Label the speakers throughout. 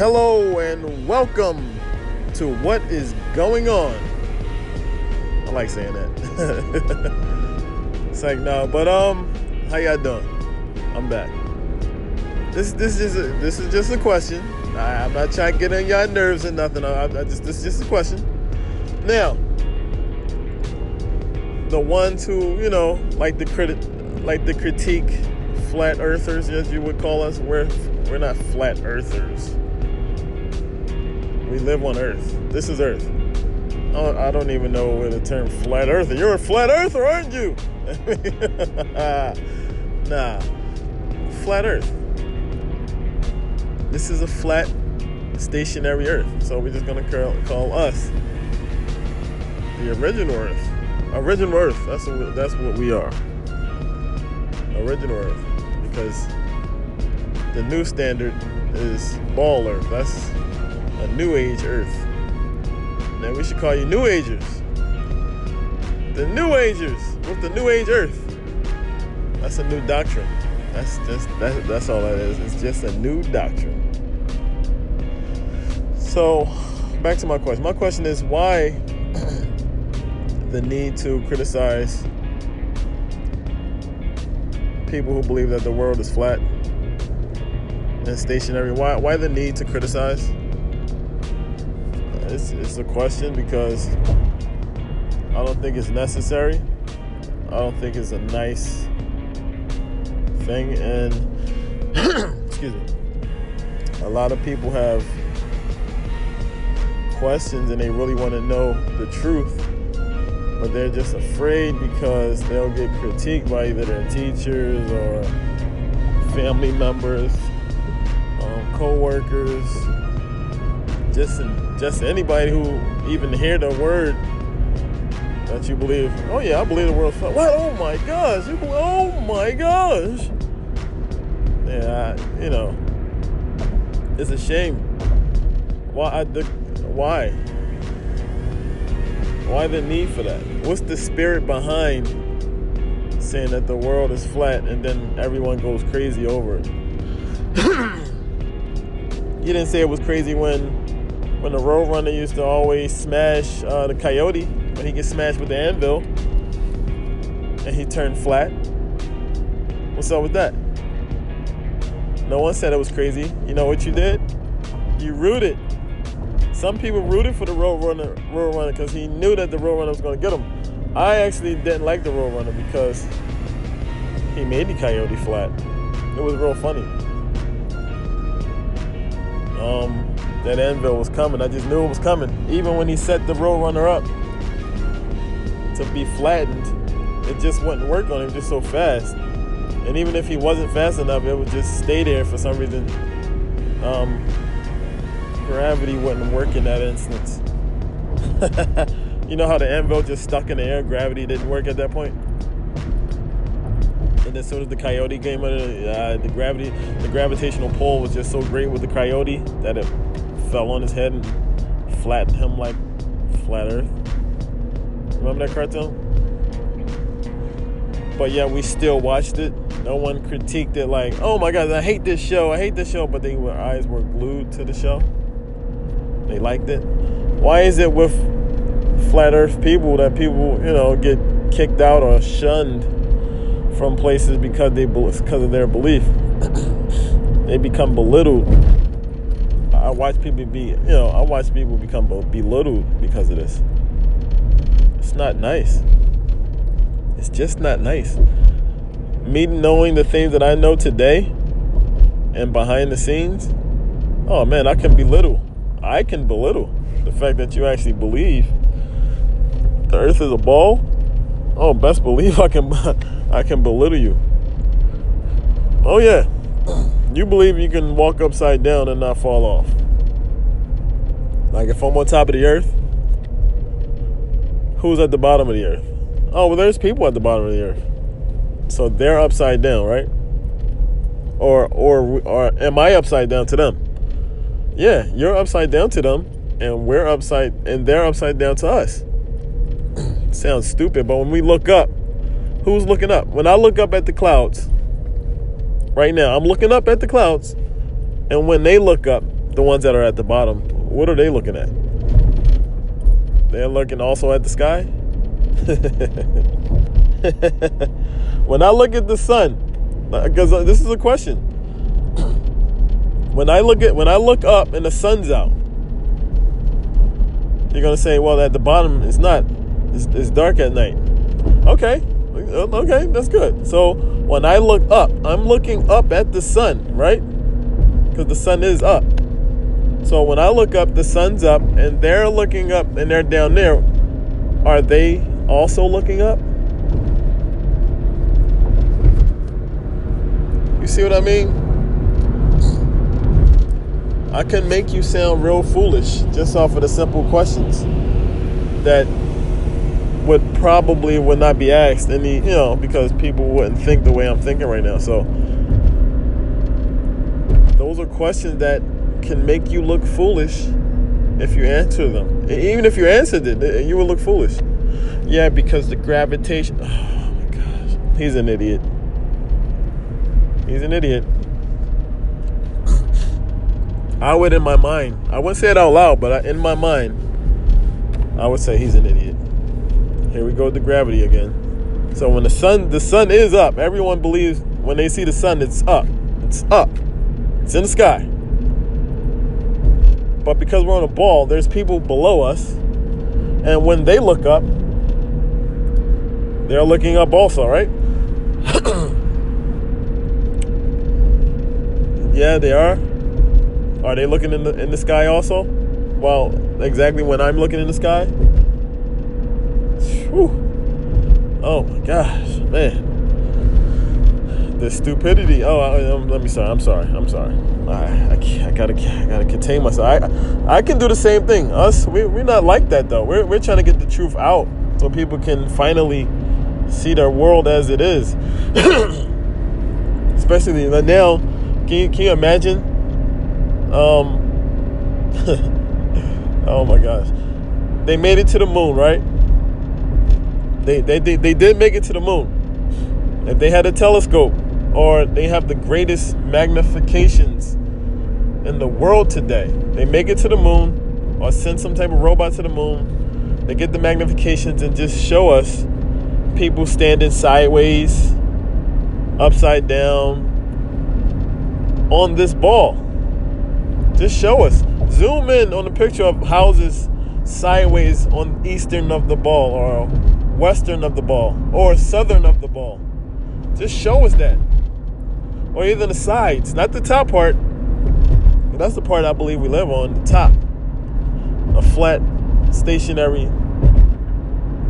Speaker 1: hello, and welcome to What is Going On. I like saying that. it's like, no, but um, how y'all doing? I'm back. This this is a, this is just a question. I, am not trying to get on y'all nerves or nothing. I, I just this is just a question. Now, the ones who you know like the critic, like the critique flat earthers, as you would call us, we're we're not flat earthers. We live on Earth. This is Earth. I don't even know where the term flat earther. You're a flat earther, aren't you? nah. Flat Earth. This is a flat, stationary Earth. So we're just gonna call, call us the original Earth. Original Earth. That's what, that's what we are. Original Earth. Because the new standard is ball Earth. That's a new age earth. Now we should call you New Agers. The New Agers with the New Age Earth. That's a new doctrine. That's just that, that's all that is. It's just a new doctrine. So back to my question. My question is why the need to criticize people who believe that the world is flat and stationary. Why why the need to criticize? It's, a question because I don't think it's necessary. I don't think it's a nice thing. And, excuse me, a lot of people have questions and they really want to know the truth, but they're just afraid because they'll get critiqued by either their teachers or family members, um, co workers, just just anybody who even hear the word that you believe. Oh yeah, I believe the world's flat. What? Oh my gosh! You believe, oh my gosh! Yeah, I, you know, it's a shame. Why? I, the, why? Why the need for that? What's the spirit behind saying that the world is flat and then everyone goes crazy over it? you didn't say it was crazy when when the Roadrunner used to always smash uh, the Coyote when he gets smashed with the anvil and he turned flat. What's up with that? No one said it was crazy. You know what you did? You rooted. Some people rooted for the Roadrunner Roadrunner because he knew that the Roadrunner was going to get him. I actually didn't like the Roadrunner because he made the Coyote flat. It was real funny. Um, that anvil was coming. I just knew it was coming. Even when he set the Roadrunner up to be flattened, it just wouldn't work on him just so fast. And even if he wasn't fast enough, it would just stay there for some reason. Um, gravity wouldn't work in that instance. you know how the anvil just stuck in the air, gravity didn't work at that point? And as soon as the coyote came out, uh, the gravity, the gravitational pull was just so great with the coyote that it fell on his head and flattened him like flat Earth. Remember that cartoon? But yeah, we still watched it. No one critiqued it like, oh my god, I hate this show, I hate this show, but they, their eyes were glued to the show. They liked it. Why is it with flat earth people that people, you know, get kicked out or shunned from places because they because of their belief? they become belittled I watch people be, you know, I watch people become belittled because of this. It's not nice. It's just not nice. Me knowing the things that I know today and behind the scenes, oh man, I can belittle. I can belittle the fact that you actually believe the earth is a ball. Oh, best believe I can I can belittle you. Oh yeah. You believe you can walk upside down and not fall off. Like if I'm on top of the earth, who's at the bottom of the earth? Oh, well, there's people at the bottom of the earth. So they're upside down, right? Or or or am I upside down to them? Yeah, you're upside down to them, and we're upside and they're upside down to us. Sounds stupid, but when we look up, who's looking up? When I look up at the clouds, right now, I'm looking up at the clouds, and when they look up, the ones that are at the bottom, what are they looking at? They're looking also at the sky. when I look at the sun, because uh, this is a question. When I look at when I look up and the sun's out, you're gonna say, "Well, at the bottom it's not. It's, it's dark at night." Okay, okay, that's good. So when I look up, I'm looking up at the sun, right? Because the sun is up. So when I look up, the sun's up, and they're looking up, and they're down there. Are they also looking up? You see what I mean? I can make you sound real foolish just off of the simple questions that would probably would not be asked any, you know, because people wouldn't think the way I'm thinking right now. So those are questions that can make you look foolish if you answer them. Even if you answered it, you would look foolish. Yeah, because the gravitation. Oh my gosh. He's an idiot. He's an idiot. I would, in my mind, I wouldn't say it out loud, but in my mind, I would say he's an idiot. Here we go with the gravity again. So when the sun, the sun is up. Everyone believes when they see the sun, it's up. It's up. It's in the sky. But because we're on a ball, there's people below us. And when they look up, they're looking up also, right? yeah, they are. Are they looking in the in the sky also? Well, exactly when I'm looking in the sky. Whew. Oh my gosh, man the stupidity. Oh, I, let me sorry. I'm sorry. I'm sorry. I, I, I, gotta I gotta contain myself. I I can do the same thing. Us we we're not like that though. We're we're trying to get the truth out so people can finally see their world as it is. Especially now, can you, can you imagine? Um. oh my gosh, they made it to the moon, right? They they they, they did make it to the moon. If they had a telescope, or they have the greatest magnifications in the world today. They make it to the moon or send some type of robot to the moon. They get the magnifications and just show us people standing sideways, upside down on this ball. Just show us. Zoom in on the picture of houses sideways on eastern of the ball or western of the ball or southern of the ball. Just show us that or even the sides, not the top part. That's the part I believe we live on, the top. A flat, stationary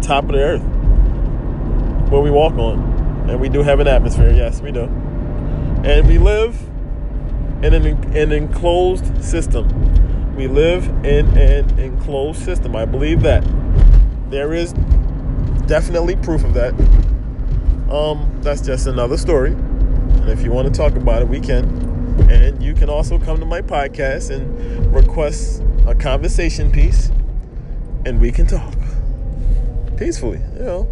Speaker 1: top of the earth where we walk on. And we do have an atmosphere, yes, we do. And we live in an, an enclosed system. We live in an enclosed system. I believe that. There is definitely proof of that. Um, that's just another story. And if you want to talk about it, we can. And you can also come to my podcast and request a conversation piece, and we can talk peacefully, you know.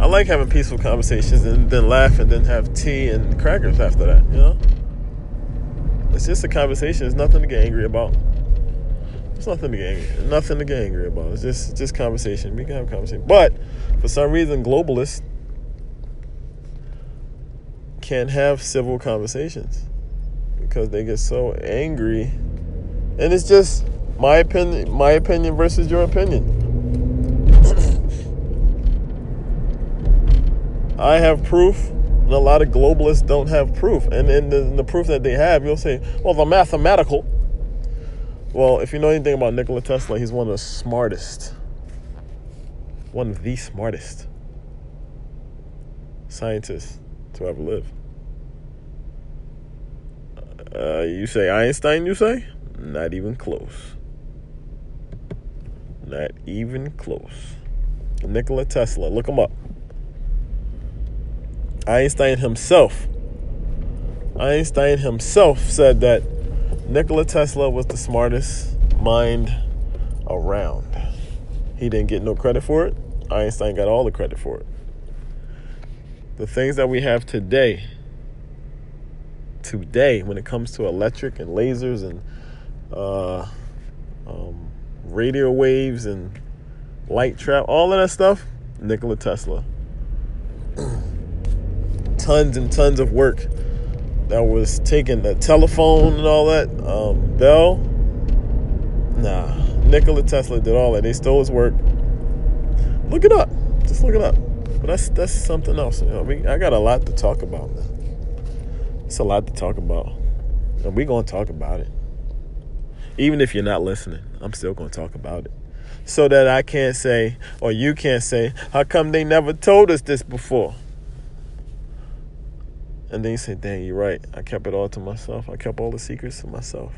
Speaker 1: I like having peaceful conversations and then laugh and then have tea and crackers after that, you know? It's just a conversation. It's nothing to get angry about. It's nothing to get angry. Nothing to get angry about. It's just just conversation. We can have a conversation. But for some reason, globalists can't have civil conversations because they get so angry. And it's just my opinion, my opinion versus your opinion. I have proof, and a lot of globalists don't have proof. And in the, the, proof that they have, you'll say, well, the mathematical. Well, if you know anything about Nikola Tesla, he's one of the smartest, one of the smartest scientists to ever live. Uh, you say Einstein, you say? Not even close. Not even close. Nikola Tesla, look him up. Einstein himself, Einstein himself said that Nikola Tesla was the smartest mind around. He didn't get no credit for it. Einstein got all the credit for it. The things that we have today today when it comes to electric and lasers and uh, um, radio waves and light trap, all of that stuff, Nikola Tesla. tons and tons of work that was taking the telephone and all that. Um, Bell, nah, Nikola Tesla did all that. They stole his work. Look it up. Just look it up. But that's that's something else. You know, we, I got a lot to talk about. It's a lot to talk about, and we're gonna talk about it. Even if you're not listening, I'm still gonna talk about it, so that I can't say or you can't say, "How come they never told us this before?" And then you say, dang, you're right. I kept it all to myself. I kept all the secrets to myself.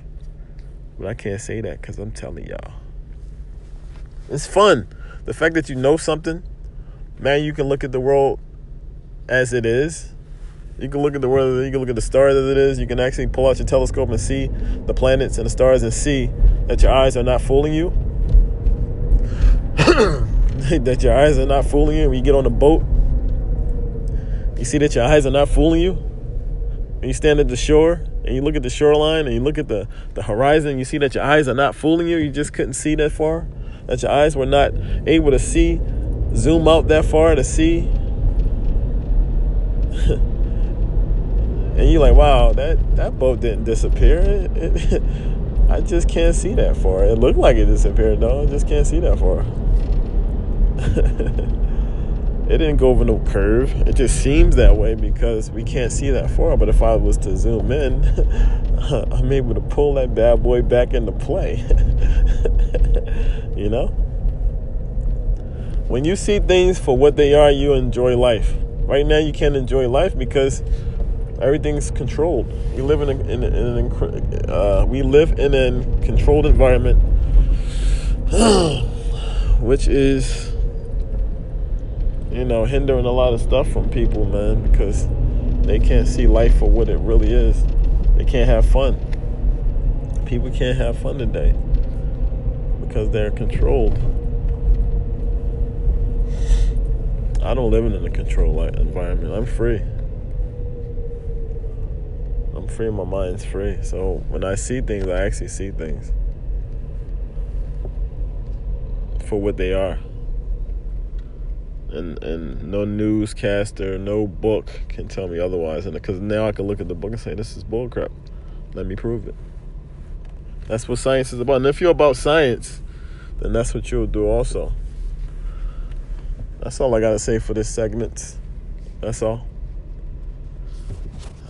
Speaker 1: But I can't say that because I'm telling y'all. It's fun. The fact that you know something, man, you can look at the world as it is. You can look at the world, you can look at the stars as it is. You can actually pull out your telescope and see the planets and the stars and see that your eyes are not fooling you. that your eyes are not fooling you when you get on the boat you see that your eyes are not fooling you? And you stand at the shore and you look at the shoreline and you look at the, the horizon, you see that your eyes are not fooling you. You just couldn't see that far. That your eyes were not able to see, zoom out that far to see. And you're like, wow, that, that boat didn't disappear. It, it, I just can't see that far. It looked like it disappeared, though. I just can't see that far. it didn't go over no curve. It just seems that way because we can't see that far. But if I was to zoom in, I'm able to pull that bad boy back into play. you know? When you see things for what they are, you enjoy life. Right now, you can't enjoy life because everything's controlled. We live in, a, in, in an uh, we live in a controlled environment, which is you know, hindering a lot of stuff from people, man, because they can't see life for what it really is. They can't have fun. People can't have fun today because they're controlled. I don't live in a controlled environment. I'm free. Free. My mind's free. So when I see things, I actually see things for what they are and and no newscaster, no book can tell me otherwise. And because now I can look at the book and say, "This is bullcrap." Let me prove it. That's what science is about. And if you're about science, then that's what you'll do also. That's all I gotta say for this segment. That's all.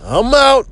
Speaker 1: I'm out.